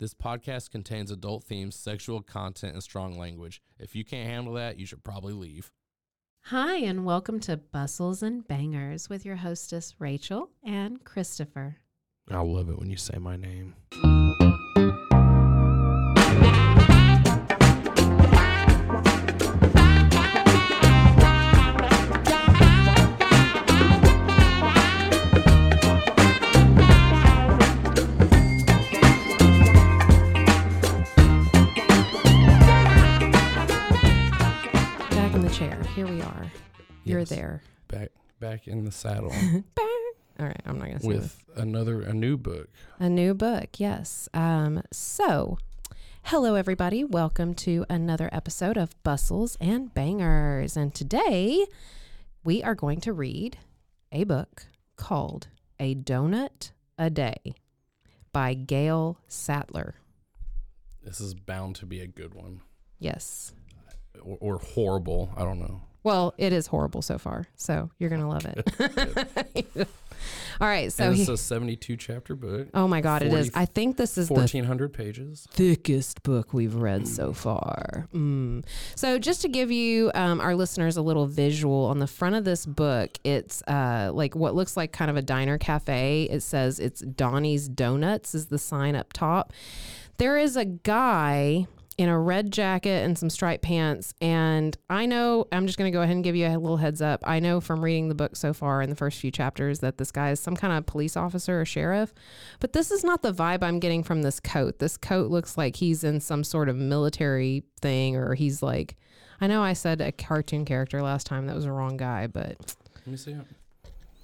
This podcast contains adult themes, sexual content, and strong language. If you can't handle that, you should probably leave. Hi, and welcome to Bustles and Bangers with your hostess, Rachel and Christopher. I love it when you say my name. There. Back back in the saddle All right, I'm not going to say with another a new book. a new book. Yes. Um, so, hello, everybody. Welcome to another episode of Bustles and Bangers. And today we are going to read a book called A Donut a Day by Gail Sattler. This is bound to be a good one. Yes. Or, or horrible. I don't know. Well, it is horrible so far. So you're going to love it. All right. So, and he, it's a 72 chapter book. oh my God, it is. I think this is the 1400 pages. thickest book we've read so far. Mm. So, just to give you, um, our listeners, a little visual on the front of this book, it's uh, like what looks like kind of a diner cafe. It says it's Donnie's Donuts, is the sign up top. There is a guy in a red jacket and some striped pants. And I know, I'm just going to go ahead and give you a little heads up. I know from reading the book so far in the first few chapters that this guy is some kind of police officer or sheriff. But this is not the vibe I'm getting from this coat. This coat looks like he's in some sort of military thing or he's like, I know I said a cartoon character last time. That was a wrong guy, but Let me see it.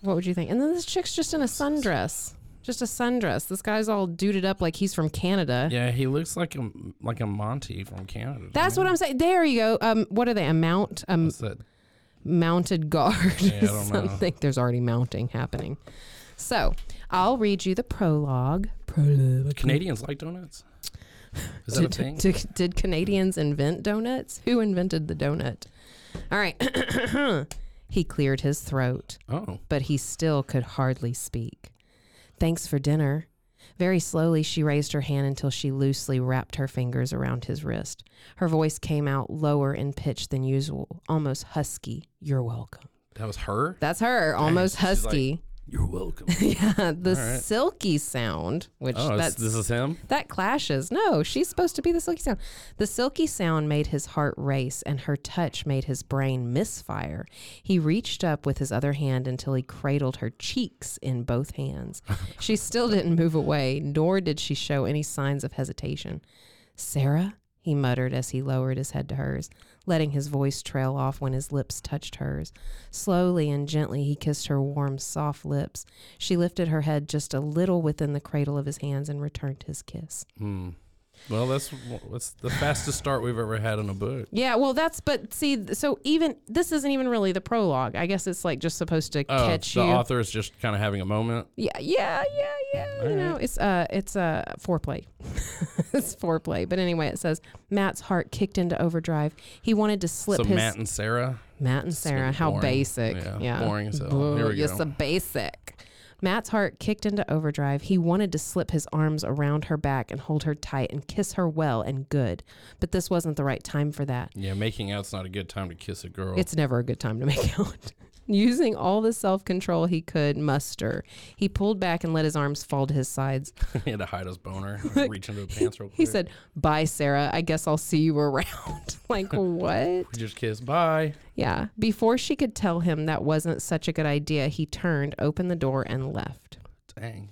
what would you think? And then this chick's just in a sundress. Just a sundress. This guy's all duded up like he's from Canada. Yeah, he looks like a like a Mountie from Canada. That's what I'm saying. There you go. Um, what are they? A mount, um, What's that? mounted guard, Yeah, I don't know. something. There's already mounting happening. So I'll read you the prologue. Prologue. Canadians like donuts. Is that a thing? did, did Canadians invent donuts? Who invented the donut? All right. he cleared his throat, Oh, but he still could hardly speak. Thanks for dinner. Very slowly, she raised her hand until she loosely wrapped her fingers around his wrist. Her voice came out lower in pitch than usual, almost husky. You're welcome. that was her. That's her, almost she's like- husky. You're welcome. yeah, the right. silky sound, which Oh, that's this is him. that clashes. No, she's supposed to be the silky sound. The silky sound made his heart race, and her touch made his brain misfire. He reached up with his other hand until he cradled her cheeks in both hands. she still didn't move away, nor did she show any signs of hesitation. Sarah, he muttered as he lowered his head to hers, letting his voice trail off when his lips touched hers. Slowly and gently, he kissed her warm, soft lips. She lifted her head just a little within the cradle of his hands and returned his kiss. Hmm. Well, that's what's the fastest start we've ever had in a book. Yeah, well, that's but see, so even this isn't even really the prologue. I guess it's like just supposed to Oh, catch the you. The author is just kind of having a moment. Yeah, yeah, yeah, yeah. All you know, it's uh, it's uh, foreplay. it's foreplay. But anyway, it says Matt's heart kicked into overdrive. He wanted to slip so his Matt and Sarah. Matt and Sarah. How boring. basic. Yeah, Yeah, boring as hell. Here we go. a basic. Matt's heart kicked into overdrive. He wanted to slip his arms around her back and hold her tight and kiss her well and good. But this wasn't the right time for that. Yeah, making out's not a good time to kiss a girl. It's never a good time to make out. Using all the self control he could muster, he pulled back and let his arms fall to his sides. he had to hide his boner, like, reach into the pants real quick. He said, Bye, Sarah. I guess I'll see you around. like, what? "We just kiss, bye." Yeah. Before she could tell him that wasn't such a good idea, he turned, opened the door, and left. Dang.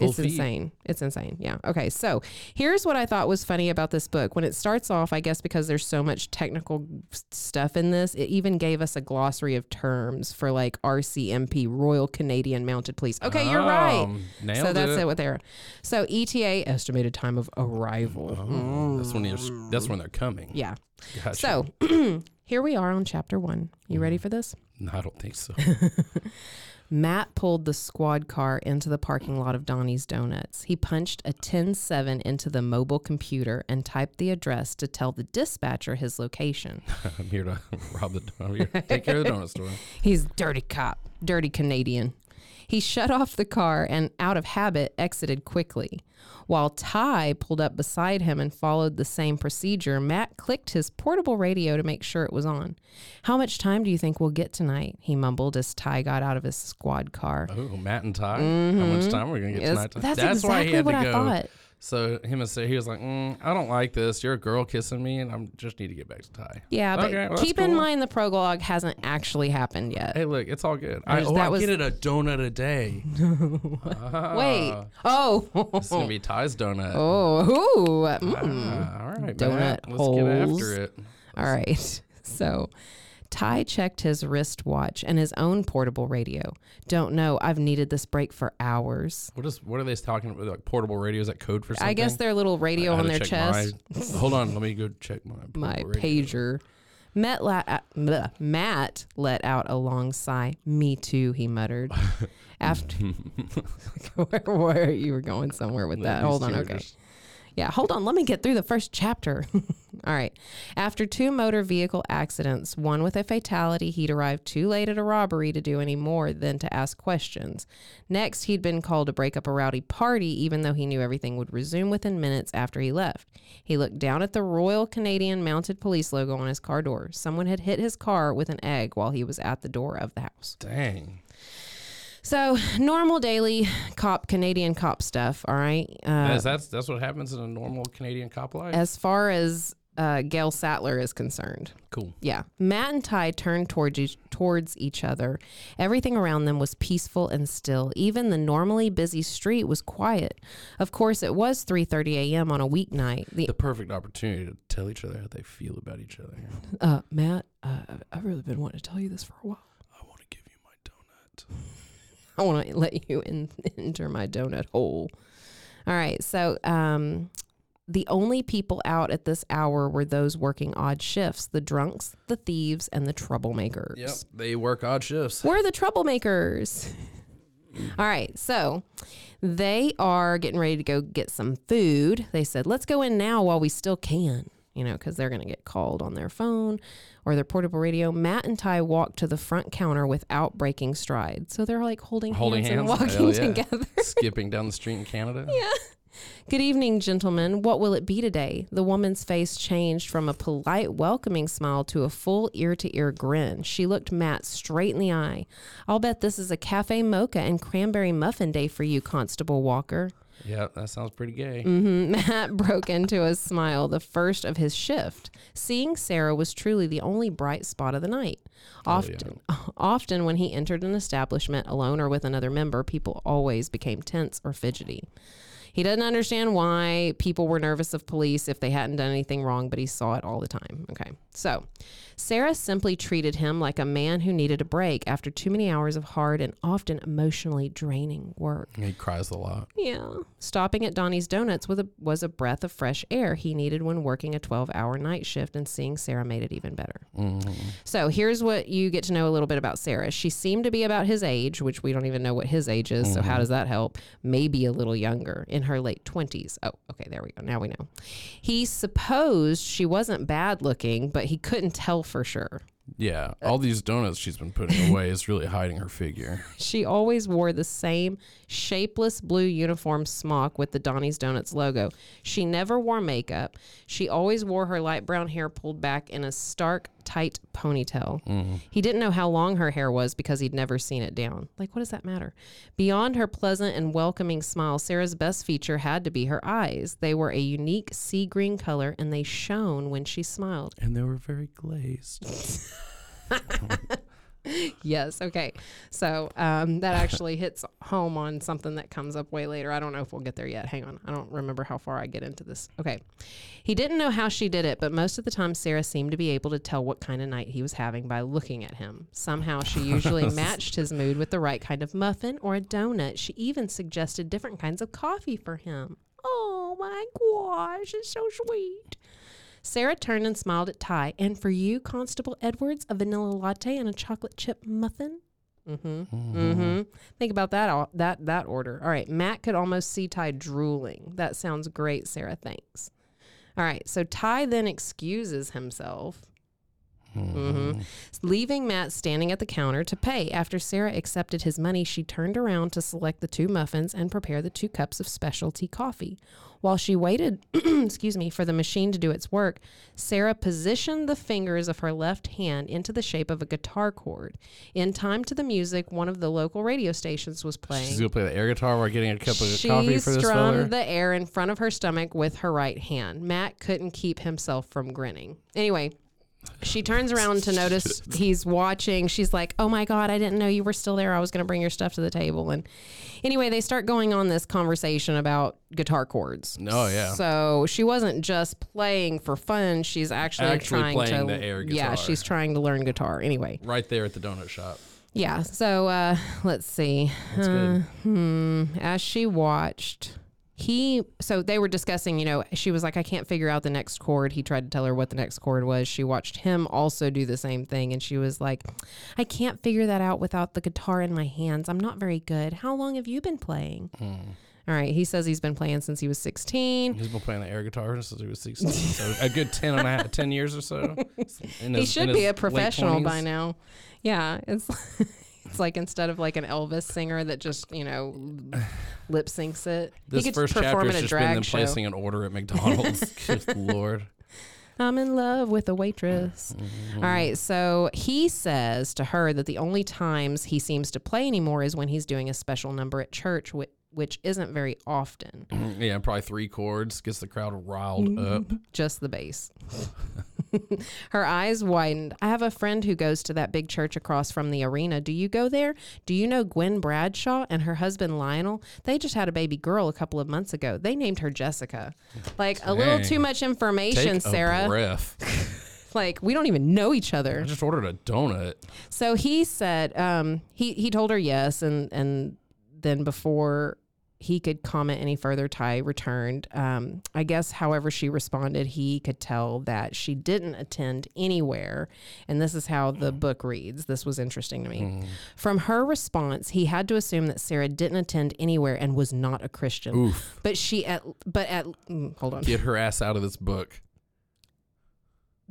It's insane. It's insane. Yeah. Okay. So here's what I thought was funny about this book. When it starts off, I guess because there's so much technical stuff in this, it even gave us a glossary of terms for like RCMP, Royal Canadian Mounted Police. Okay, you're right. Um, So that's it. it. What they're so ETA estimated time of arrival. Oh, that's when you're, that's when they're coming. Yeah. Gotcha. So here we are on chapter one. You ready for this? No, I don't think so. Matt pulled the squad car into the parking lot of Donnie's Donuts. He punched a 107 into the mobile computer and typed the address to tell the dispatcher his location. I'm here to rob the. I'm here to take care of the donut store. He's dirty cop, dirty Canadian. He shut off the car and, out of habit, exited quickly. While Ty pulled up beside him and followed the same procedure, Matt clicked his portable radio to make sure it was on. How much time do you think we'll get tonight? He mumbled as Ty got out of his squad car. Oh, Matt and Ty. How much mm-hmm. time are we gonna get Yes, tonight? that's why he exactly had what to I thought. So him and Sarah, he was like, mm, "I don't like this. You're a girl kissing me, and I just need to get back to Ty." Yeah, but Okay, well, keep in mind the prologue hasn't actually happened yet. Hey, look, it's all good. I, oh, I was- get it a donut a day. Wait. Ah, Oh. It's gonna be Ty's donut. Oh. Ooh. Mm. Ah, all right, Donut Matt. Let's holes. get after it. All right. So Ty checked his wristwatch and his own portable radio. Don't know. I've needed this break for hours. What is? What are they talking about? Like portable radio? Is that code for something? I guess their little radio I on their chest. my- hold on, let me go check my My radio. pager. Matt, la- uh, bleh. Matt let out a long sigh. Me too, he muttered. After where, where you were going somewhere with that. Hold on. Okay. just- Yeah, hold on. Let me get through the first chapter. All right. After two motor vehicle accidents, one with a fatality, he'd arrived too late at a robbery to do any more than to ask questions. Next, he'd been called to break up a rowdy party, even though he knew everything would resume within minutes after he left. He looked down at the Royal Canadian Mounted Police logo on his car door. Someone had hit his car with an egg while he was at the door of the house. Dang. So, normal daily cop, Canadian cop stuff, all right? Uh, that's that's what happens in a normal Canadian cop life. as far as uh, Gail Sattler is concerned. cool. Yeah. Matt and Ty turned towards each, towards each other. Everything around them was peaceful and still. Even the normally busy street was quiet. Of course, it was 3:30 a.m. on a weeknight. The The perfect opportunity to tell each other how they feel about each other. uh, Matt, uh, I've really been wanting to tell you this for a while. I want to give you my donut. I want to let you in, enter my donut hole. All right. So, um, the only people out at this hour were those working odd shifts the drunks, the thieves, and the troublemakers. Yep, they work odd shifts. We're the troublemakers. All right. So, they are getting ready to go get some food. They said, let's go in now while we still can, you know, because they're going to get called on their phone or their portable radio. Matt and Ty walked to the front counter without breaking stride. So they're like holding, Holding hands, hands, and walking yeah. together. Skipping down the street in Canada. Yeah. Good evening, gentlemen. What will it be today? The woman's face changed from a polite, welcoming smile to a full ear to ear grin. She looked Matt straight in the eye. I'll bet this is a cafe mocha and cranberry muffin day for you, Constable Walker. Yeah, that sounds pretty gay. hmm Matt broke into a smile, the first of his shift. Seeing Sarah was truly the only bright spot of the night. Often, often when he entered an establishment alone or with another member, people always became tense or fidgety. He doesn't understand why people were nervous of police if they hadn't done anything wrong, but he saw it all the time. Okay. So, Sarah simply treated him like a man who needed a break after too many hours of hard and often emotionally draining work. He cries a lot. Yeah. Stopping at Donnie's Donuts with a, was a breath of fresh air he needed when working a 12 hour night shift, and seeing Sarah made it even better. Mm-hmm. So here's what you get to know a little bit about Sarah. She seemed to be about his age, which we don't even know what his age is. So how does that help? Maybe a little younger, in her late 20s. Oh, okay, there we go. Now we know. He supposed she wasn't bad looking, but he couldn't tell for sure. Yeah, all these donuts she's been putting away is really hiding her figure. She always wore the same shapeless blue uniform smock with the Donnie's Donuts logo. She never wore makeup. She always wore her light brown hair pulled back in a stark tight ponytail. Mm-hmm. He didn't know how long her hair was because he'd never seen it down. Like, what does that matter? Beyond her pleasant and welcoming smile, Sarah's best feature had to be her eyes. They were a unique sea green color and they shone when she smiled. And they were very glazed. Yes. Okay. So um, that actually hits home on something that comes up way later. I don't know if we'll get there yet. Hang on. I don't remember how far I get into this. Okay. He didn't know how she did it, but most of the time, Sarah seemed to be able to tell what kind of night he was having by looking at him. Somehow, she usually matched his mood with the right kind of muffin or a donut. She even suggested different kinds of coffee for him. Oh my gosh, it's so sweet. Sarah turned and smiled at Ty. And for you, Constable Edwards, a vanilla latte and a chocolate chip muffin. Mm-hmm. Mm-hmm. Think about that. all- That that order. All right. Matt could almost see Ty drooling. That sounds great, Sarah. Thanks. All right. So Ty then excuses himself. Mm-hmm. Leaving Matt standing at the counter to pay. After Sarah accepted his money, she turned around to select the two muffins and prepare the two cups of specialty coffee. While she waited, excuse me, for the machine to do its work, Sarah positioned the fingers of her left hand into the shape of a guitar chord. In time to the music, one of the local radio stations was playing. She's gonna play the air guitar while getting a cup of She coffee for this She strummed the air in front of her stomach with her right hand. Matt couldn't keep himself from grinning. Anyway, she turns around to notice he's watching. She's like, "Oh my god, I didn't know you were still there. I was going to bring your stuff to the table." And anyway, they start going on this conversation about guitar chords. Oh, yeah. So she wasn't just playing for fun. She's actually, Actually trying playing to the air Yeah, she's trying to learn guitar. Anyway, right there at the donut shop. yeah. So uh, let's see. That's good. Hmm. As she watched, he so they were discussing. You know, she was like, "I can't figure out the next chord." He tried to tell her what the next chord was. She watched him also do the same thing, and she was like, "I can't figure that out without the guitar in my hands. I'm not very good. How long have you been playing?" Hmm. All right. He says he's been playing since he was 16. He's been playing the air guitar since he was 16. so a good 10 and a half, 10 years or so. In he his- should be a professional by now. Yeah, it's it's like instead of like an Elvis singer that just you know lip syncs it. This first chapter has just been them show. placing an order at McDonald's. Good lord. I'm in love with a waitress. Mm-hmm. All right, so he says to her that the only times he seems to play anymore is when he's doing a special number at church, which, which isn't very often. Yeah, probably three chords gets the crowd riled up. just the bass. Her eyes widened. I have a friend who goes to that big church across from the arena. Do you go there? Do you know Gwen Bradshaw and her husband Lionel? They just had a baby girl a couple of months ago. They named her Jessica. Like a little too much information, Take Sarah. Like we don't even know each other. I just ordered a donut. So he said um, he he told her yes, and and then before he could comment any further, Ty returned. Um, I guess, however, she responded, he could tell that she didn't attend anywhere, and this is how the book reads. This was interesting to me. From her response, he had to assume that Sarah didn't attend anywhere and was not a Christian. Oof. But she at but at mm, hold on. Get her ass out of this book.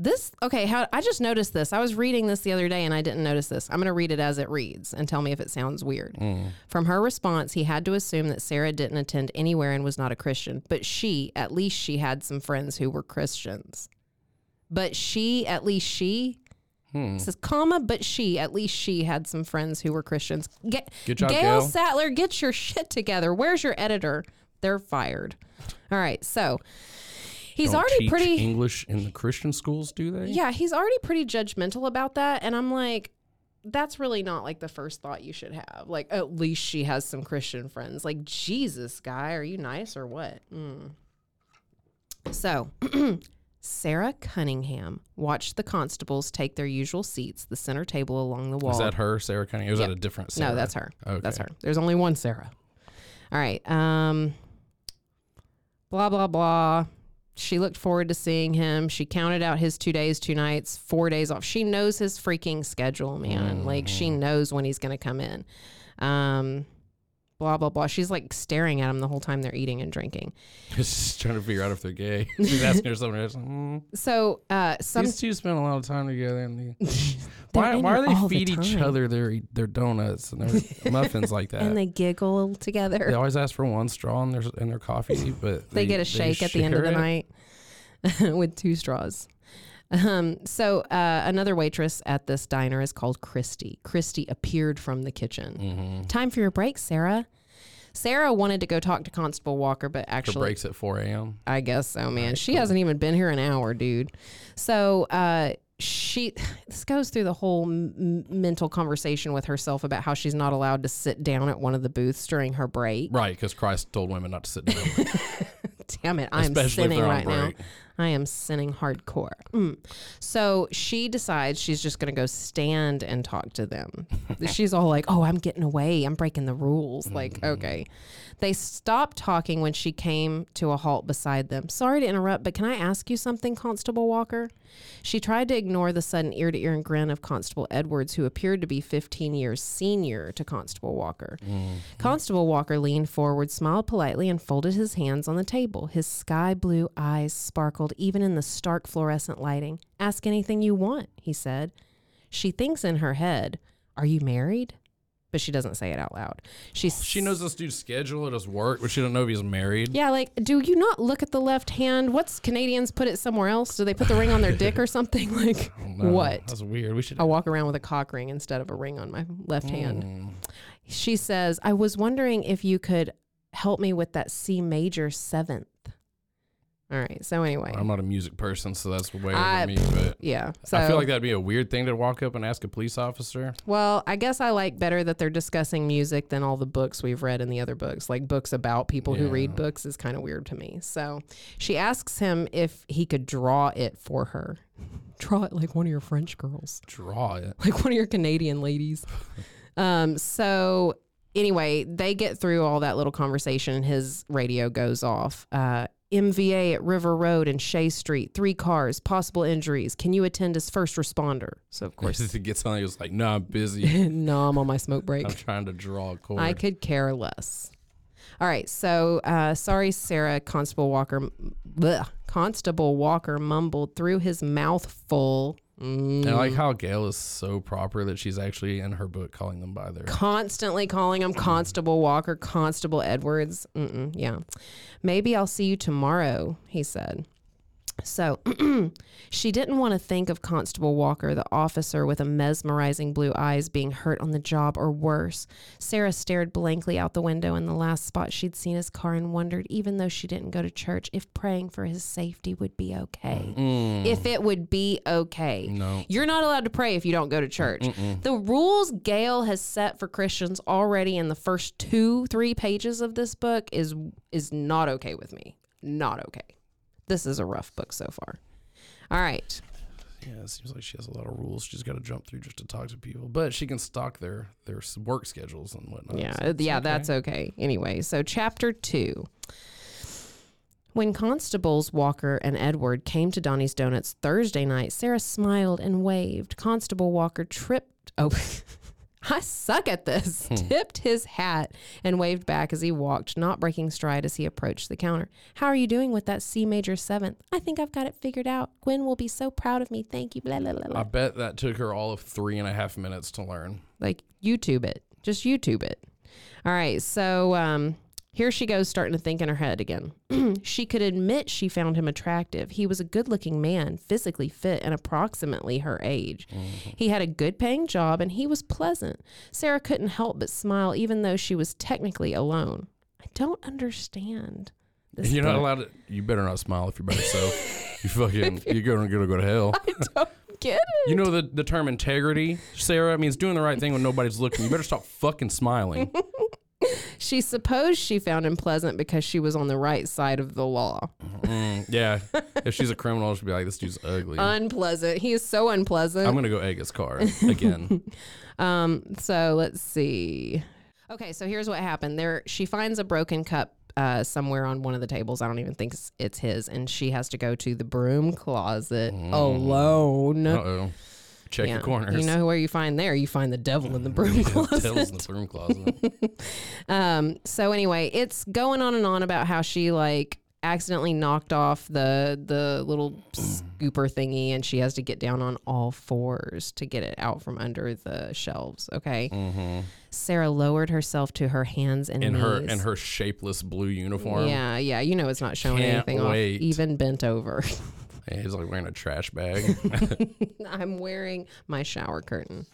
This okay, how I just noticed this. I was reading this the other day and I didn't notice this. I'm going to read it as it reads and tell me if it sounds weird. From her response, he had to assume that Sarah didn't attend anywhere and was not a Christian, but she, at least she had some friends who were Christians. But she, at least she Hmm. it says comma, but she, at least she had some friends who were Christians. Get, Good job, Gail Gail. Sattler, get your shit together. Where's your editor? They're fired. All right, so he's already pretty English in the Christian schools, do they? yeah, he's already pretty judgmental about that. And I'm like, that's really not like the first thought you should have. Like, at least she has some Christian friends. Like, Jesus, guy, are you nice or what? Mm. So, Sarah Cunningham watched the constables take their usual seats, the center table along the wall. Is that her, Sarah Cunningham? Is Yep. that a different Sarah? No, that's her. Okay. That's her. There's only one Sarah. All right. Um blah blah blah. She looked forward to seeing him. She counted out his 2 days, 2 nights, 4 days off. She knows his freaking schedule, man. Like she Mm-hmm. knows when he's going to come in. Um blah blah blah. She's like staring at him the whole time they're eating and drinking. Just trying to figure out if they're gay. She's asking her something. else. Mm, So, uh some these two spend a lot of time together. And they, why, why are they all the feed each other their their donuts and their muffins like that? and they giggle together. They always ask for one straw in their in their coffee, but they, get a shake at the end of the it? night with two straws. Um, so uh, another waitress at this diner is called Christy. Christy appeared from the kitchen. Mm-hmm. Time for your break, Sarah. Sarah wanted to go talk to Constable Walker, but Her actually, breaks at 4 a.m. I guess so, man. She hasn't even been here an hour, dude. So uh, she this goes through the whole m- mental conversation with herself about how she's not allowed to sit down at one of the booths during her break. Right, because Christ told women not to sit down. Damn it, I'm Especially sinning right now. I am sinning hardcore. Mm. So she decides she's just going to go stand and talk to them. she's all like, "Oh, I'm getting away. I'm breaking the rules." Like, Mm-hmm. okay. They stopped talking when she came to a halt beside them. Sorry to interrupt, but can I ask you something, Constable Walker? She tried to ignore the sudden ear to ear grin of Constable Edwards, who appeared to be 15 years senior to Constable Walker. Constable Walker leaned forward, smiled politely, and folded his hands on the table. His sky blue eyes sparkled even in the stark fluorescent lighting. Ask anything you want, he said. She thinks in her head, Are you married? But she doesn't say it out loud. She's she knows this dude's schedule at his work, but she don't know if he's married. yeah, like, do you not look at the left hand? What's Canadians put it somewhere else? Do they put the ring on their dick or something? Like, what? That's weird. We should. I walk around with a cock ring instead of a ring on my left hand. Mm. She says, I was wondering if you could help me with that C major seventh. All right. So, anyway. I'm not a music person, so that's way I- over me. But yeah. So, I feel like that'd be a weird thing to walk up and ask a police officer. well, I guess I like better that they're discussing music than all the books we've read in the other books. Like books about people who read books is kind of weird to me. So she asks him if he could draw it for her. draw it like one of your French girls. Draw it. like one of your Canadian ladies. um, so anyway, they get through all that little conversation and his radio goes off. Uh, MVA at River Road and Shea Street, three cars, possible injuries. Can you attend as first responder? So of course, to gets on. he was like, "No, I'm busy. no, I'm on my smoke break. I'm trying to draw a cord." I could care less. All right, so uh, sorry, Sarah. Constable Walker, bleh, Constable Walker mumbled through his mouth full. Mm. And I like how Gail is so proper that she's actually in her book calling them by their. constantly calling them Constable Walker, Constable Edwards. Mm-mm, yeah. Maybe I'll see you tomorrow, he said. So she didn't want to think of Constable Walker, the officer with a mesmerizing blue eyes, being hurt on the job or worse. Sarah stared blankly out the window in the last spot she'd seen his car and wondered, even though she didn't go to church, if praying for his safety would be okay. Mm, If it would be okay. no. You're not allowed to pray if you don't go to church. The rules Gail has set for Christians already in the first two, three pages of this book is is not okay with me. Not okay. This is a rough book so far. All right. Yeah, it seems like she has a lot of rules she's got to jump through just to talk to people. But she can stalk their their work schedules and whatnot. Yeah, so yeah, okay. that's okay. Anyway, so chapter two. When Constables Walker and Edward came to Donnie's Donuts Thursday night, Sarah smiled and waved. Constable Walker tripped. Oh, I suck at this. Tipped his hat and waved back as he walked, not breaking stride as he approached the counter. How are you doing with that C major seventh? I think I've got it figured out. Gwen will be so proud of me. Thank you. Blah, blah, blah, blah. I bet that took her all of three and a half minutes to learn. like YouTube it. Just YouTube it. All right. So um, here she goes, starting to think in her head again. she could admit she found him attractive. He was a good looking man, physically fit, and approximately her age. Mm-hmm. He had a good paying job and he was pleasant. Sarah couldn't help but smile, even though she was technically alone. I don't understand. This You're not allowed to. You better not smile if you're by yourself. you fucking. You're gonna, gonna go to hell. I don't get it. You know the the term integrity, Sarah means doing the right thing when nobody's looking. You better stop fucking smiling. She supposed she found him pleasant because she was on the right side of the law. Mm, yeah. If she's a criminal, she'd be like, "This dude's ugly." Unpleasant. He is so unpleasant. I'm gonna go egg his car again. Um, so let's see. Okay, so here's what happened. There, she finds a broken cup uh, somewhere on one of the tables. I don't even think it's, it's his, and she has to go to the broom closet alone. Uh oh. Check Yeah. your corners. You know where you find there? You find the devil in the broom Tails closet. in the broom closet. Um, so anyway, it's going on and on about how she like accidentally knocked off the the little scooper thingy and she has to get down on all fours to get it out from under the shelves. Okay. Sarah lowered herself to her hands and in knees. her in her shapeless blue uniform. Yeah, yeah. You know it's not showing Can't anything off, even bent over. He's like wearing a trash bag. I'm wearing my shower curtain.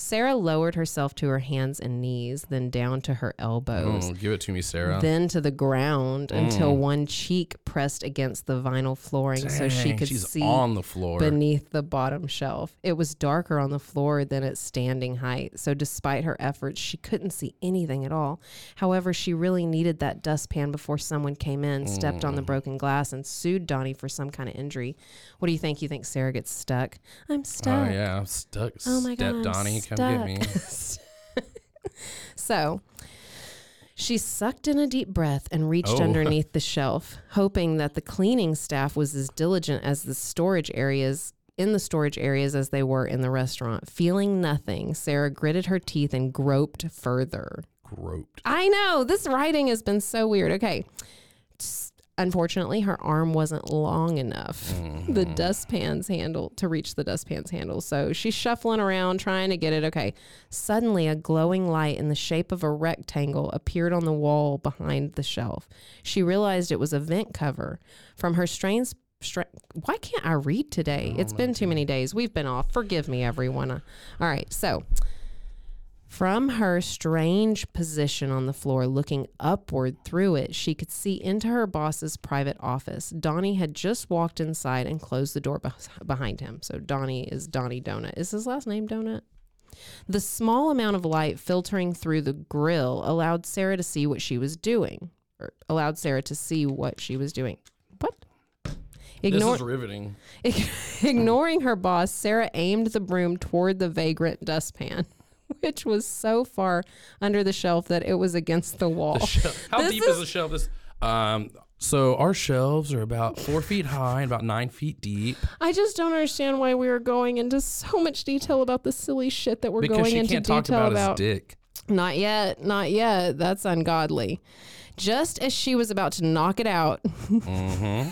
Sarah lowered herself to her hands and knees, then down to her elbows. oh, give it to me, Sarah. Then to the ground until one cheek pressed against the vinyl flooring so she could she's see on the floor. beneath the bottom shelf. It was darker on the floor than at standing height, so despite her efforts, she couldn't see anything at all. However, she really needed that dustpan before someone came in, stepped Mm. on the broken glass, and sued Donnie for some kind of injury. What do you think? You think Sarah gets stuck? I'm stuck. oh stuck. yeah, I'm stuck. Oh my Step God, I'm Donnie, come get me. So she sucked in a deep breath and reached Oh. underneath the shelf, hoping that the cleaning staff was as diligent as the storage areas in the storage areas as they were in the restaurant. Feeling nothing, Sarah gritted her teeth and groped further. Groped. I know this writing has been so weird. Okay. Unfortunately, her arm wasn't long enough, the dustpan's handle, to reach the dustpan's handle. So she's shuffling around trying to get it. Okay. Suddenly, a glowing light in the shape of a rectangle appeared on the wall behind the shelf. She realized it was a vent cover. From her strange. Stra- Why can't I read today? It's been too many days. We've been off. Forgive me, everyone. Uh, All right. So from her strange position on the floor, looking upward through it, she could see into her boss's private office. Donnie had just walked inside and closed the door beh behind him. So Donnie is Donnie Donut. Is his last name Donut? The small amount of light filtering through the grill allowed Sarah to see what she was doing, or allowed Sarah to see what she was doing. What? Ignore, This is riveting. Ignoring her boss, Sarah aimed the broom toward the vagrant dustpan, which was so far under the shelf that it was against the wall. The shelf- How This deep is, the shelf? This um. So our shelves are about four feet high and about nine feet deep. I just don't understand why we are going into so much detail about the silly shit that we're Because going into can't talk detail about, about. his dick. Not yet, not yet. That's ungodly. Just as she was about to knock it out, Mm-hmm.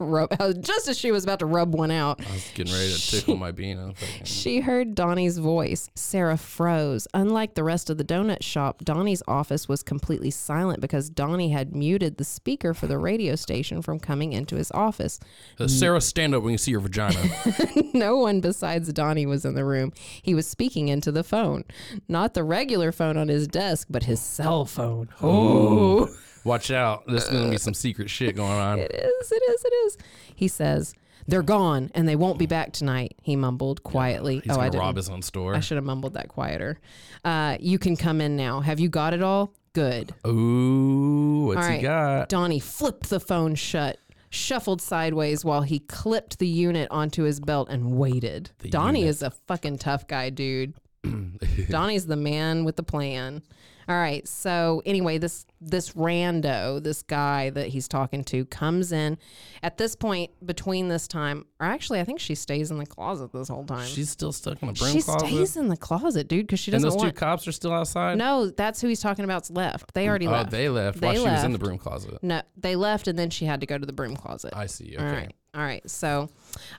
Rub, just as she was about to rub one out, I was getting ready to tickle my bean. She heard Donnie's voice. Sarah froze. Unlike the rest of the donut shop, Donnie's office was completely silent because Donnie had muted the speaker for the radio station from coming into his office. Uh, Sarah, stand up when you see your vagina. no one besides Donnie was in the room. He was speaking into the phone. Not the regular phone on his desk, but his cell phone. Oh. Watch out. There's going to be some secret shit going on. It is, it is, it is. He says, They're gone and they won't be back tonight, he mumbled quietly. He's oh, I going to didn't. rob his own store. I should have mumbled that quieter. Uh, you can come in now. Have you got it all? Good. Ooh, what's he got? Donnie flipped the phone shut, shuffled sideways while he clipped the unit onto his belt and waited. The Donnie unit. is a fucking tough guy, dude. Donnie's the man with the plan. All right. So anyway, this this rando, this guy that he's talking to, comes in. At this point, between this time, or actually, I think she stays in the closet this whole time. She's still stuck in the broom she closet. She stays in the closet, dude, because she doesn't want to. And those want. two cops are still outside? No, that's who he's talking about's left. They already Oh, left. they left They while she was in the broom closet. No, they left, and then she had to go to the broom closet. I see. Okay. right. All right. So,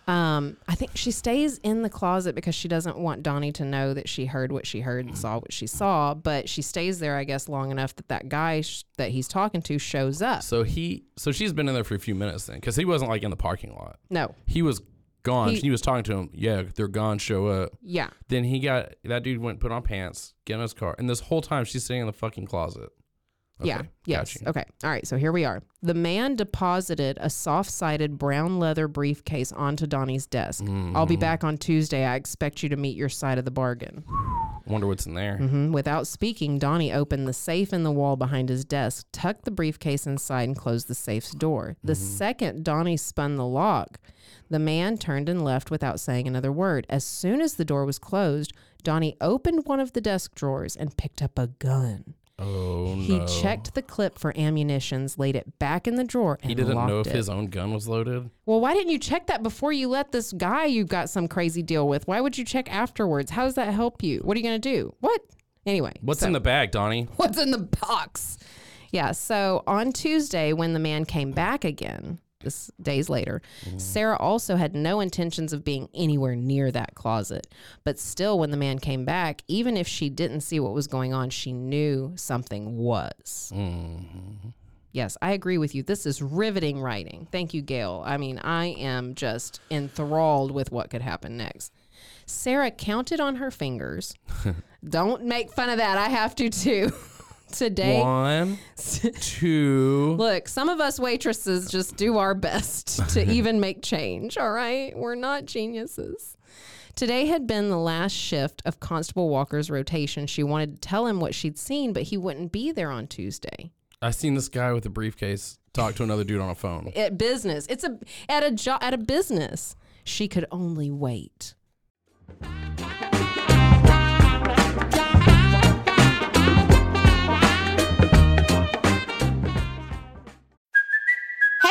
um, I think she stays in the closet because she doesn't want Donnie to know that she heard what she heard and saw what she saw. But she stays there, I guess, long enough that that guy sh- that he's talking to shows up. So he, so she's been in there for a few minutes then, because he wasn't like in the parking lot. No. He was gone. He- He, was talking to him. Yeah, they're gone. Show up. Yeah. Then he got that dude went put on pants, get in his car, and this whole time she's sitting in the fucking closet. Yeah. Okay, Yes. got you. Okay. All right. So here we are. The man deposited a soft-sided brown leather briefcase onto Donnie's desk. I'll be back on Tuesday. I expect you to meet your side of the bargain. Wonder what's in there. Mm-hmm. Without speaking, Donnie opened the safe in the wall behind his desk, tucked the briefcase inside, and closed the safe's door. The second Donnie spun the lock, the man turned and left without saying another word. As soon as the door was closed, Donnie opened one of the desk drawers and picked up a gun. Oh He no. checked the clip for ammunitions, laid it back in the drawer, and He didn't locked know if it. his own gun was loaded. Well, why didn't you check that before you let this guy you got some crazy deal with? Why would you check afterwards? How does that help you? What are you going to do? What? Anyway. What's so- in the bag, Donnie? what's in the box. Yeah. So on Tuesday, when the man came back again, this days later, Sarah also had no intentions of being anywhere near that closet. But still, when the man came back, even if she didn't see what was going on, she knew something was. Mm-hmm. Yes, I agree with you. This is riveting writing. Thank you, Gail. I mean, I am just enthralled with what could happen next. Sarah counted on her fingers. Don't make fun of that. I have to too. Today, One, two. Look, some of us waitresses just do our best to even make change, all right? We're not geniuses. Today had been the last shift of Constable Walker's rotation. She wanted to tell him what she'd seen, but he wouldn't be there on Tuesday. I seen this guy with a briefcase talk to another dude on a phone. At business. It's a at a job at a business. She could only wait.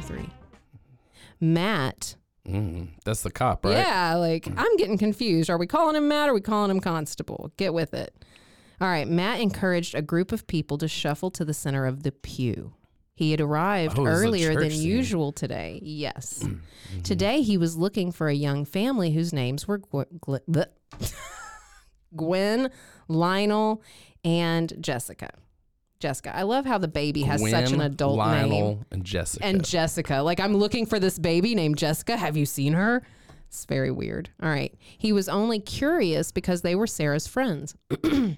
3. Matt Mm, that's the cop, right? Yeah, like I'm getting confused. Are we calling him Matt or are we calling him Constable? Get with it. All right, Matt encouraged a group of people to shuffle to the center of the pew. He had arrived Oh, this is a earlier than scene. usual today. Yes. Mm-hmm. Today he was looking for a young family whose names were Gwen, Lionel, and Jessica. Jessica. I love how the baby has such an adult Lionel, name and Jessica. and Jessica. Like, I'm looking for this baby named Jessica. Have you seen her? It's very weird. All right. He was only curious because they were Sarah's friends.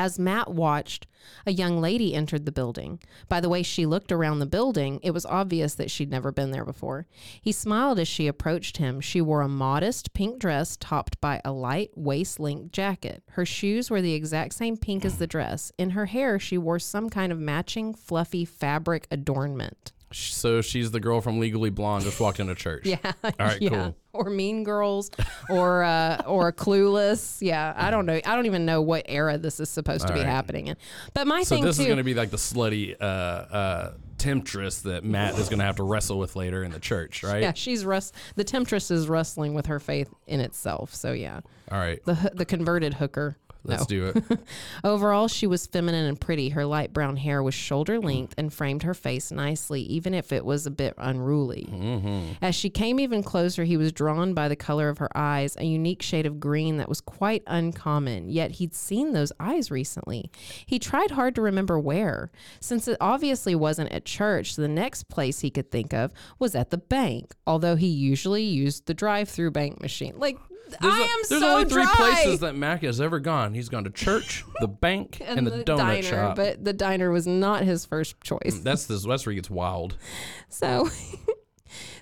As Matt watched, a young lady entered the building. By the way she looked around the building, it was obvious that she'd never been there before. He smiled as she approached him. She wore a modest pink dress topped by a light waist length jacket. Her shoes were the exact same pink as the dress. In her hair, she wore some kind of matching fluffy fabric adornment. So she's the girl from Legally Blonde just walked into church. Yeah. All right, yeah. cool. Or Mean Girls, or uh, or Clueless. Yeah, I don't know. I don't even know what era this is supposed to All be right. happening in. But my thing So thing this too. is going to be like the slutty uh, uh, temptress that Matt is going to have to wrestle with later in the church, right? yeah, she's rust. The temptress is wrestling with her faith in itself. So yeah, All right. the the converted hooker. Let's no. do it. Overall, she was feminine and pretty. Her light brown hair was shoulder length and framed her face nicely, even if it was a bit unruly. Mm-hmm. As she came even closer, he was drawn by the color of her eyes, a unique shade of green that was quite uncommon. Yet he'd seen those eyes recently. He tried hard to remember where. Since it obviously wasn't at church, the next place he could think of was at the bank, although he usually used the drive through bank machine. Like, There's, I a- am there's so only three dry. places that Mac has ever gone. He's gone to church, the bank, and, the, donut diner, shop. but the diner was not his first choice. that's this. That's where he gets wild. So,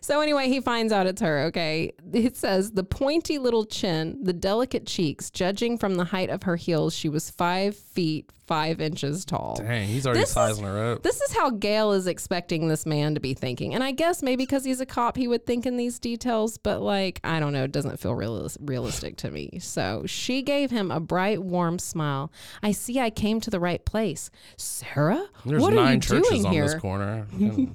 so anyway, he finds out it's her. Okay, it says the pointy little chin, the delicate cheeks. Judging from the height of her heels, she was five feet five inches tall. Dang, he's already This is- sizing her up. This is how Gail is expecting this man to be thinking. And I guess maybe because he's a cop, he would think in these details, but like, I don't know, it doesn't feel realis- realistic to me. So she gave him a bright, warm smile. I see I came to the right place. Sarah, There's what nine are you churches doing on here? this corner.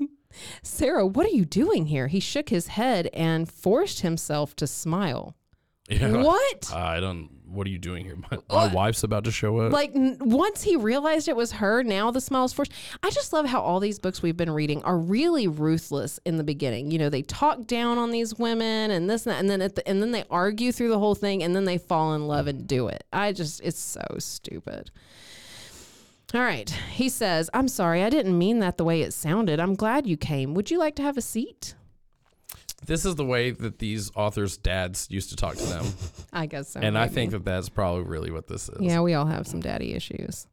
Sarah, what are you doing here? He shook his head and forced himself to smile. Yeah. What? I don't. What are you doing here? My, my wife's about to show up. Like n- once he realized it was her, now the smile is forced. I just love how all these books we've been reading are really ruthless in the beginning. You know, they talk down on these women and this and that, and then at the, and then they argue through the whole thing, and then they fall in love and do it. I just, it's so stupid. All right, he says, "I'm sorry, I didn't mean that the way it sounded. I'm glad you came. Would you like to have a seat?" this is the way that these authors' dads used to talk to them, I guess so. and I think that that's probably really what this is. Yeah, we all have some daddy issues.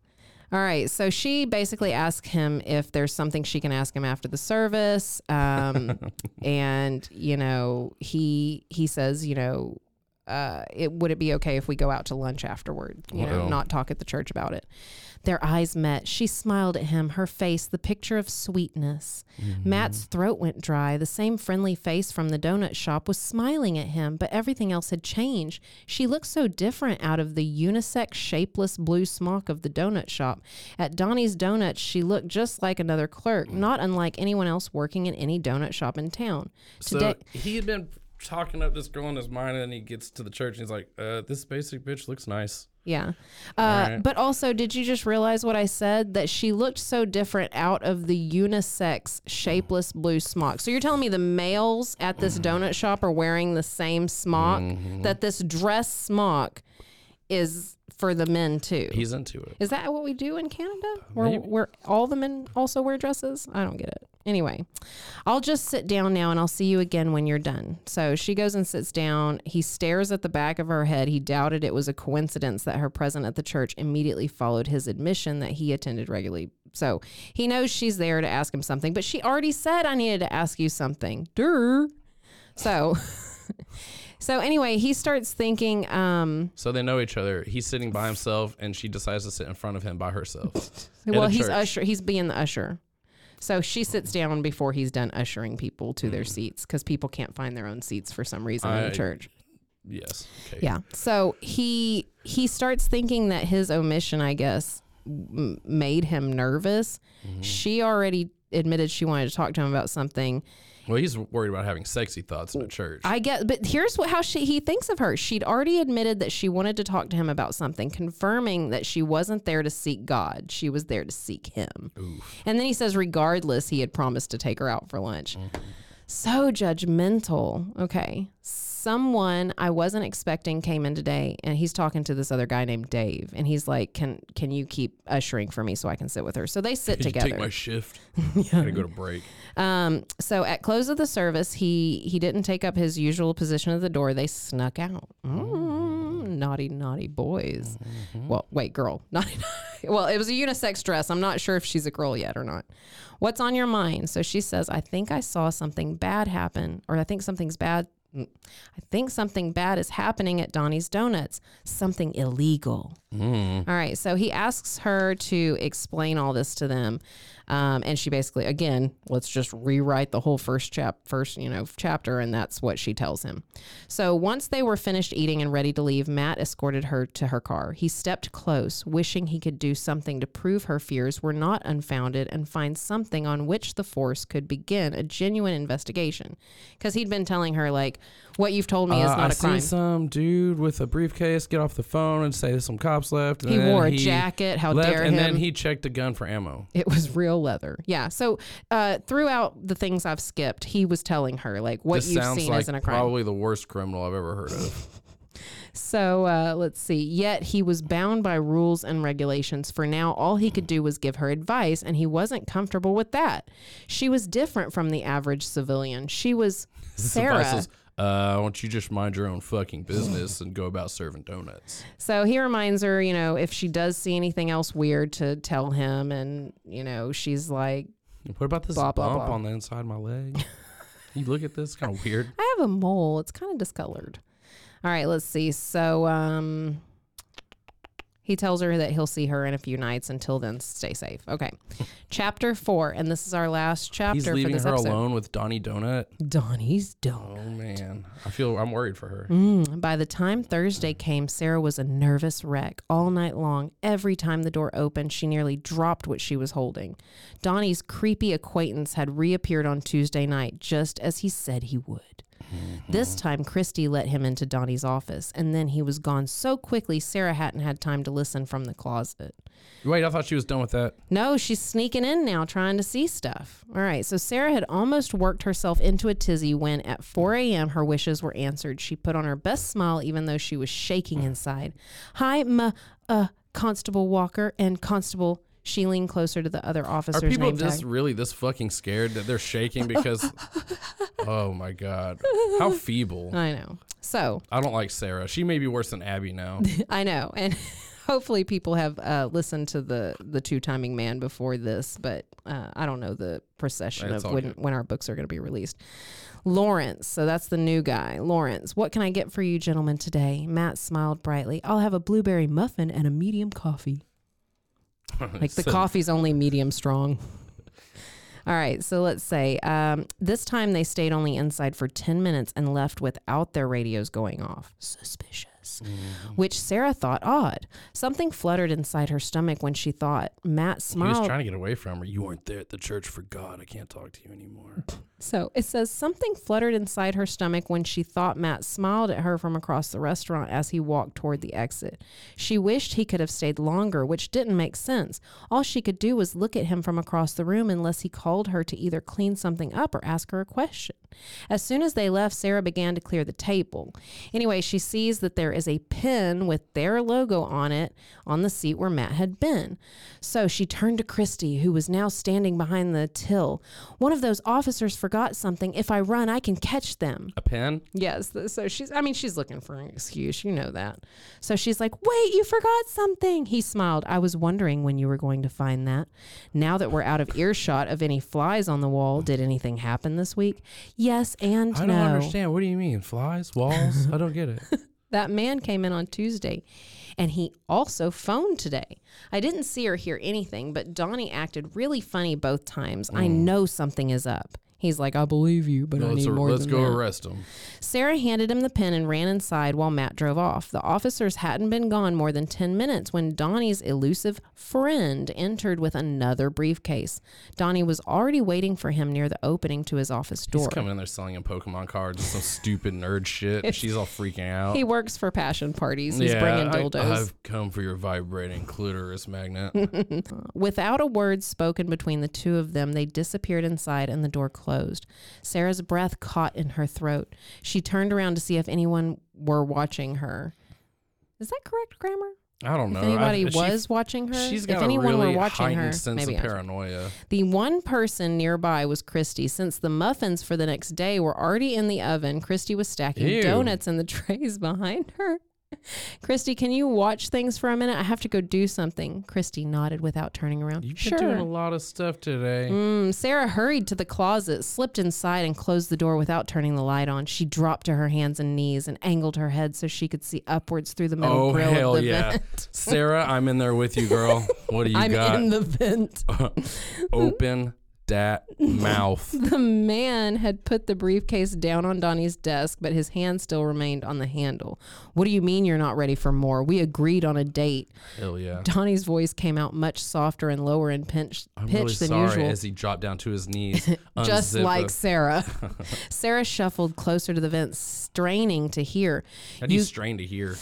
All right. So she basically asked him if there's something she can ask him after the service. Um, and, you know, he he says, you know, uh, it would it be okay if we go out to lunch afterward? You know, not talk at the church about it. Their eyes met. She smiled at him, her face the picture of sweetness. Matt's throat went dry. The same friendly face from the donut shop was smiling at him, but everything else had changed. She looked so different out of the unisex, shapeless blue smock of the donut shop. At Donnie's Donuts, she looked just like another clerk, not unlike anyone else working in any donut shop in town. So Today, he had been talking up this girl in his mind, and then he gets to the church and he's like, uh, "This basic bitch looks nice." Yeah. Uh, right. But also, did you just realize what I said? That she looked so different out of the unisex, shapeless blue smock. So you're telling me the males at this donut shop are wearing the same smock? That this dress smock is for the men too? He's into it. Is that what we do in Canada? Where, Maybe. where all the men also wear dresses? I don't get it. Anyway, I'll just sit down now and I'll see you again when you're done. So she goes and sits down. He stares at the back of her head. He doubted it was a coincidence that her presence at the church immediately followed his admission that he attended regularly. So he knows she's there to ask him something, but she already said, I needed to ask you something. Durr. So. So anyway, he starts thinking, um, So they know each other. He's sitting by himself, and she decides to sit in front of him by herself. Well, he's church. usher. He's being the usher. So she sits down before he's done ushering people to their seats because people can't find their own seats for some reason in I- the church. Yes. Okay. Yeah. So he he starts thinking that his omission, I guess, m- made him nervous. Mm-hmm. She already admitted she wanted to talk to him about something. Well, he's worried about having sexy thoughts in a church. I get, but here's what how she he thinks of her. She'd already admitted that she wanted to talk to him about something, confirming that she wasn't there to seek God. She was there to seek him. And then he says, regardless, he had promised to take her out for lunch. So judgmental. Okay. Someone I wasn't expecting came in today and he's talking to this other guy named Dave and he's like, Can can you keep ushering for me so I can sit with her? So they sit together. take my shift? yeah. I Gotta go to break. Um, so at close of the service, he he didn't take up his usual position at the door. They snuck out. Mm, naughty, naughty boys. Well, wait, girl. Naughty. well, it was a unisex dress. I'm not sure if she's a girl yet or not. What's on your mind? So she says, I think I saw something bad happen, or I think something's bad. Mm, I think something bad is happening at Donnie's Donuts. Something illegal. All right. So he asks her to explain all this to them. Um, and she basically, again, let's just rewrite the whole first chap, first, you know, chapter. And that's what she tells him. So once they were finished eating and ready to leave, Matt escorted her to her car. He stepped close, wishing he could do something to prove her fears were not unfounded and find something on which the force could begin a genuine investigation. Because he'd been telling her, like, what you've told me is Uh, not I a crime. see some dude with a briefcase get off the phone and say there's some cops left. and He wore a jacket. How left, dare and him. then he checked a gun for ammo. It was real leather. Yeah. So uh, throughout the things I've skipped, he was telling her like what this you've seen like isn't a crime. probably the worst criminal I've ever heard of. So uh, let's see. Yet he was bound by rules and regulations. For now, all he could do was give her advice, and he wasn't comfortable with that. She was different from the average civilian. She was Sarah. Uh, why don't you just mind your own fucking business and go about serving donuts? So he reminds her, you know, if she does see anything else weird, to tell him. And you know, she's like, What about this Blah, blah, bump blah. on the inside of my leg? you look at this, kind of weird. I have a mole. It's kind of discolored. All right, let's see. So um he tells her that he'll see her in a few nights. Until then, stay safe. Okay. chapter four, and this is our last chapter He's for leaving this her episode. alone with Donnie Donut. Donnie's done. Oh man, I feel I'm worried for her. Mm, by the time Thursday came, Sarah was a nervous wreck all night long. Every time the door opened, she nearly dropped what she was holding. Donnie's creepy acquaintance had reappeared on Tuesday night, just as he said he would. This time, Christy let him into Donnie's office, and then he was gone so quickly, Sarah hadn't had time to listen from the closet. Wait, I thought she was done with that. No, she's sneaking in now trying to see stuff. All right, so Sarah had almost worked herself into a tizzy when at 4 a.m. her wishes were answered. She put on her best smile even though she was shaking inside. Hi, m- uh, Constable Walker and Constable. She leaned closer to the other officer's Are people name just tag. really this fucking scared that they're shaking because? oh my god, how feeble! I know. So I don't like Sarah. She may be worse than Abby now. I know. And hopefully people have uh, listened to the the two timing man before this, but uh, I don't know the procession That's of all when, good. when our books are going to be released. Lawrence, so that's the new guy. Lawrence, what can I get for you, gentlemen, today? Matt smiled brightly. I'll have a blueberry muffin and a medium coffee. Like the So- coffee's only medium strong. All right, so let's say um, this time they stayed only inside for 10 minutes and left without their radios going off. Suspicious. Mm-hmm. Which Sarah thought odd. Something fluttered inside her stomach when she thought Matt smiled. He was trying to get away from her. You weren't there at the church for God. I can't talk to you anymore. So it says something fluttered inside her stomach when she thought Matt smiled at her from across the restaurant as he walked toward the exit. She wished he could have stayed longer, which didn't make sense. All she could do was look at him from across the room unless he called her to either clean something up or ask her a question. As soon as they left, Sarah began to clear the table. Anyway, she sees that there is a pin with their logo on it on the seat where Matt had been. So she turned to Christy, who was now standing behind the till. One of those officers forgot something. If I run, I can catch them. A pen? Yes. So she's, I mean, she's looking for an excuse. You know that. So she's like, wait, you forgot something. He smiled. I was wondering when you were going to find that. Now that we're out of earshot of any flies on the wall, did anything happen this week? Yes and I no. don't understand. What do you mean? Flies? Walls? I don't get it. That man came in on Tuesday and he also phoned today. I didn't see or hear anything, but Donnie acted really funny both times. I mm. know something is up. He's like, I believe you, but I let's need more let's go that. arrest him. Sarah handed him the pen and ran inside while Matt drove off. The officers hadn't been gone more than 10 minutes when Donnie's elusive friend entered with another briefcase. Donnie was already waiting for him near the opening to his office door. He's coming in there selling him Pokemon cards and some stupid nerd shit. and She's all freaking out. He works for passion parties. He's yeah, bringing I- I've come for your vibrating clitoris magnet. Without a word spoken between the two of them, they disappeared inside and the door closed. Sarah's breath caught in her throat. She turned around to see if anyone were watching her. Is that correct grammar? I don't know. If anybody I, she- was watching her, She's if got anyone a really were watching her, sense maybe of paranoia. The one person nearby was Christy. Since the muffins for the next day were already in the oven, Christy was stacking Ew. donuts in the trays behind her. Christy, can you watch things for a minute? I have to go do something. Christy nodded without turning around. You've sure. been doing a lot of stuff today. Mm, Sarah hurried to the closet, slipped inside, and closed the door without turning the light on. She dropped to her hands and knees and angled her head so she could see upwards through the metal Oh grill hell of the vent. Oh, yeah, vent. Sarah! I'm in there with you, girl. What do you got? I'm in the vent. Open that mouth. The man had put the briefcase down on Donnie's desk, but his hand still remained on the handle. What do you mean you're not ready for more? We agreed on a date. Hell yeah. Donnie's voice came out much softer and lower in pinch, I'm pitch really than sorry usual. as he dropped down to his knees. just like a- Sarah. Sarah shuffled closer to the vent, straining to hear. How do you You- strain to hear?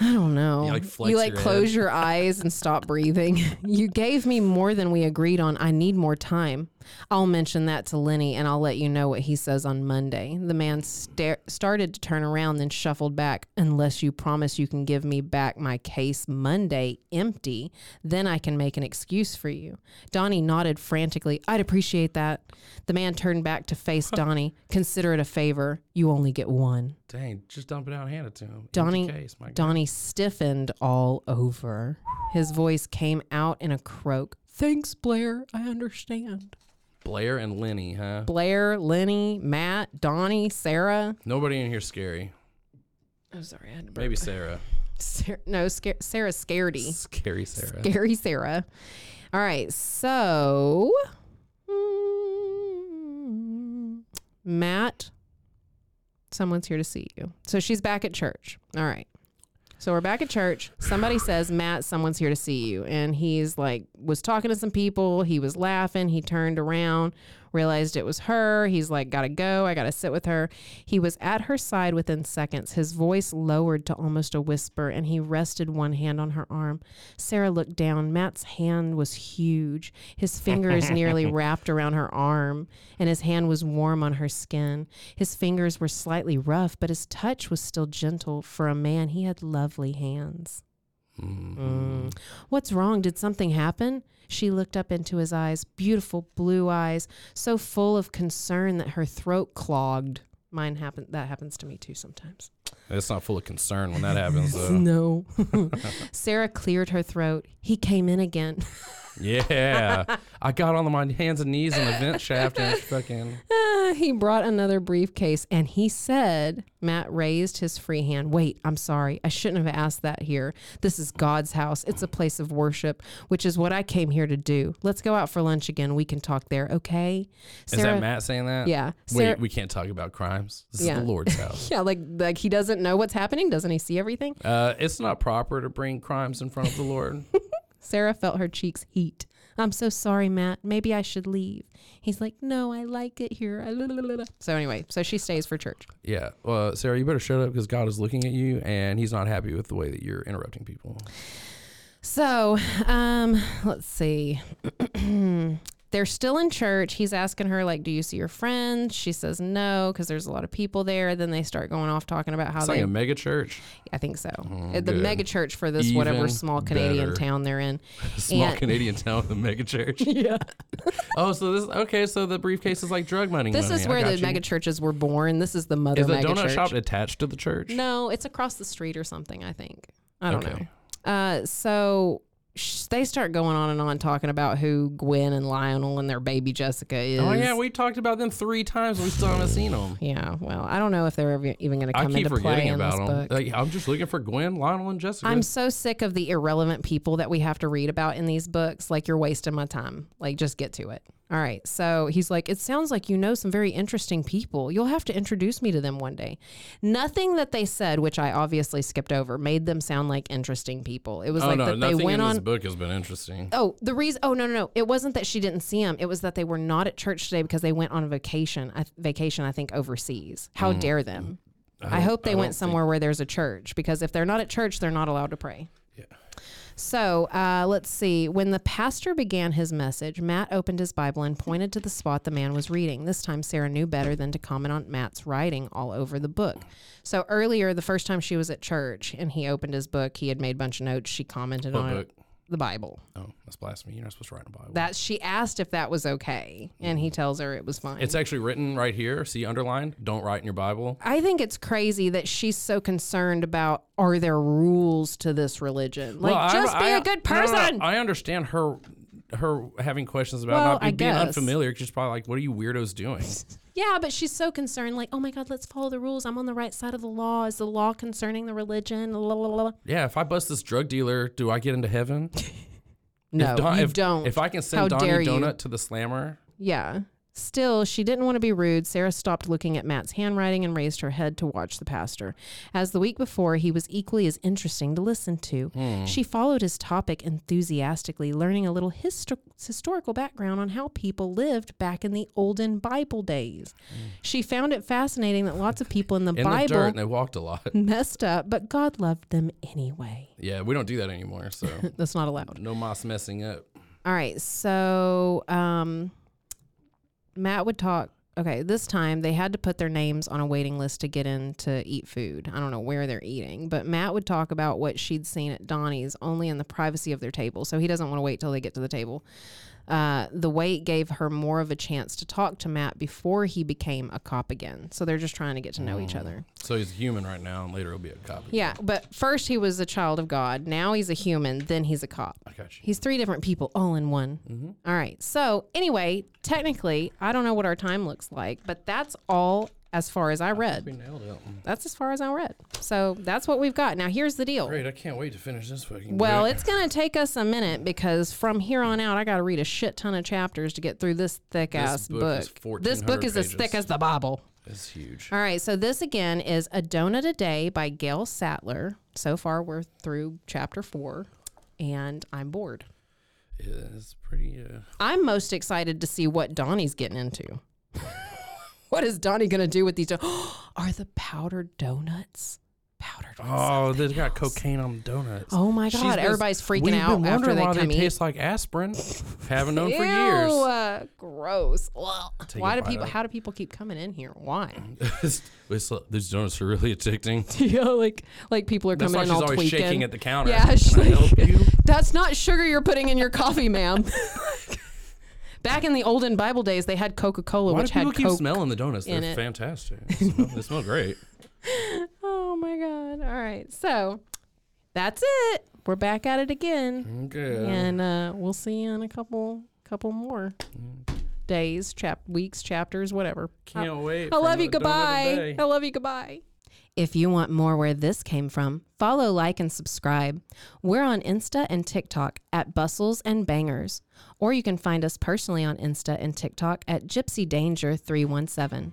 I don't know. You, like, You, like your close head. your eyes and stop breathing. You gave me more than we agreed on. I need more time. I'll mention that to Lenny and I'll let you know what he says on Monday. The man sta- started to turn around, then shuffled back. Unless you promise you can give me back my case Monday empty, then I can make an excuse for you. Donnie nodded frantically. I'd appreciate that. The man turned back to face Donnie. Consider it a favor. You only get one. Dang, just dump it out and hand it to him. Donnie, case, Donnie stiffened all over. His voice came out in a croak. Thanks, Blair. I understand. Blair and Lenny, huh? Blair, Lenny, Matt, Donnie, Sarah. Nobody in here scary. I'm sorry, I had to burp. Maybe Sarah. Sarah, no, scar- Sarah Scaredy. Scary Sarah. Scary Sarah. All right, so mm, Matt, someone's here to see you. So she's back at church. All right. So we're back at church. Somebody says, Matt, someone's here to see you. And he's like, was talking to some people. He was laughing. He turned around, realized it was her. He's like, gotta go. I gotta sit with her. He was at her side within seconds. His voice lowered to almost a whisper, and he rested one hand on her arm. Sarah looked down. Matt's hand was huge. His fingers nearly wrapped around her arm, and his hand was warm on her skin. His fingers were slightly rough, but his touch was still gentle. For a man, he had lovely hands. Mm. What's wrong? Did something happen? She looked up into his eyes, beautiful blue eyes, so full of concern that her throat clogged. Mine happened. That happens to me too sometimes. It's not full of concern when that happens, though. No. Sarah cleared her throat. He came in again. Yeah. I got on my hands and knees in the vent shaft and fucking. Ah, he brought another briefcase and he said, Matt raised his free hand. Wait, I'm sorry. I shouldn't have asked that here. This is God's house. It's a place of worship, which is what I came here to do. Let's go out for lunch again. We can talk there, okay? Is that Matt saying that? Yeah. Wait, we can't talk about crimes. This Yeah. is the Lord's house. Yeah, like like he doesn't know what's happening. Doesn't he see everything? Uh, it's not proper to bring crimes in front of the Lord. Sarah felt her cheeks heat. I'm so sorry, Matt. Maybe I should leave. He's like, No, I like it here. I la- la- la- la." So anyway, so she stays for church. yeah. Well, Sarah, you better shut up because God is looking at you and He's not happy with the way that you're interrupting people. So, um, let's see. They're still in church. He's asking her, like, do you see your friends? She says no, because there's a lot of people there. Then they start going off talking about how It's they like a mega church, I think so. Mm, the good. mega church for this whatever small Canadian better. town they're in. small And- Canadian town with a mega church. Yeah. Oh, so this okay? So the briefcase is like drug money. This money. is where the you. mega churches were born. This is the mother Is the mega donut church. shop attached to the church? No, it's across the street or something, I think. I don't Okay. know. Uh, so they start going on and on talking about who Gwen and Lionel and their baby Jessica is. Oh yeah, we talked about them three times. We still haven't seen them. Yeah, well, I don't know if they're ever even going to come into play in this them. book. Like, I'm just looking for Gwen, Lionel, and Jessica. I'm so sick of the irrelevant people that we have to read about in these books. Like, you're wasting my time. Like, just get to it. All right. So he's like, It sounds like you know some very interesting people. You'll have to introduce me to them one day. Nothing that they said, which I obviously skipped over, made them sound like interesting people. It was oh like no, that they went in this on. book has been interesting. Oh, the reason. Oh no, no, no! It wasn't that she didn't see him. It was that they were not at church today because they went on a vacation. I, vacation, I think, overseas. How dare them? I, Mm. don't- hope they I went don't think- somewhere where there's a church because if they're not at church, they're not allowed to pray. So uh, let's see. When the pastor began his message, Matt opened his Bible and pointed to the spot the man was reading. This time, Sarah knew better than to comment on Matt's writing all over the book. So earlier, the first time she was at church and he opened his book, he had made a bunch of notes. She commented What on book? it. The Bible. Oh, that's blasphemy. You're not supposed to write in the Bible. That she asked if that was okay, and he mm. tells her it was fine. it's actually written right here. See underlined. Don't write in your Bible. I think it's crazy that she's so concerned about are there rules to this religion? Like, Well, I- just be I- a good no, no, no. person. I understand her her having questions about Well, not I being guess. unfamiliar. She's probably like, "What are you weirdos doing?" yeah, but she's so concerned. Like, oh my God, let's follow the rules. I'm on the right side of the law. Is the law concerning the religion? La, la, la, la. yeah, if I bust this drug dealer, do I get into heaven? No, if Don- you if, don't. If I can send How Donnie dare you. Donut to the slammer, Yeah. Still, she didn't want to be rude. Sarah stopped looking at Matt's handwriting and raised her head to watch the pastor. As the week before, he was equally as interesting to listen to. Hmm. She followed his topic enthusiastically, learning a little histo- historical background on how people lived back in the olden Bible days. She found it fascinating that lots of people in the in the dirt, Bible and they walked a lot. messed up, but God loved them anyway. yeah, we don't do that anymore. So That's not allowed. no moss messing up. All right. So um, Matt would talk. Okay, this time they had to put their names on a waiting list to get in to eat food. I don't know where they're eating, but Matt would talk about what she'd seen at Donnie's only in the privacy of their table. So he doesn't want to wait till they get to the table. Uh, the wait gave her more of a chance to talk to Matt before he became a cop again. So they're just trying to get to know each other. So he's a human right now, and later he'll be a cop. Yeah, but first he was a child of God. Now he's a human. Then he's a cop. I got you. He's three different people all in one. All right. So, anyway, technically, I don't know what our time looks like, but that's all as far as I We read. nailed it. That's as far as I read. So, that's what we've got. Now, here's the deal. Great! I can't wait to finish this fucking. Well, book. it's going to take us a minute because from here on out, I got to read a shit ton of chapters to get through this thick ass book book. is This book 1,400 is as thick as the Bible. it's huge. All right, so this again is A Donut a Day by Gail Sattler. So far, we're through chapter four, and I'm bored. Yeah, It's pretty. Uh, I'm most excited to see what Donnie's getting into. What is Donnie going to do with these? Are the powdered donuts powdered? oh, they've got else? cocaine on the donuts. Oh my God, been- everybody's freaking We've out been after they why come they eat. taste like aspirin. Haven't known for Ew, years. uh, gross. Why do people? out. How do people keep coming in here? Why? It's- it's- these donuts are really addicting. yeah, like like people are That's coming why in she's all always tweaking. shaking at the counter. Yeah, Can she's I help you? That's not sugar you're putting in your coffee, ma'am. Back in the olden Bible days, they had Coca Cola, Why which do people had keep Coke. smelling the donuts? They're in it. fantastic. They smell, they smell great. Oh my God! All right. So that's it. We're back at it again. Okay. And uh, we'll see you in a couple couple more days, chap weeks, chapters, whatever. Can't wait. I for love you. another donut Goodbye. today. I love you. Goodbye. If you want more where this came from, follow, like, and subscribe. We're on Insta and TikTok at Bustles and Bangers, or you can find us personally on Insta and TikTok at Gypsy Danger 317.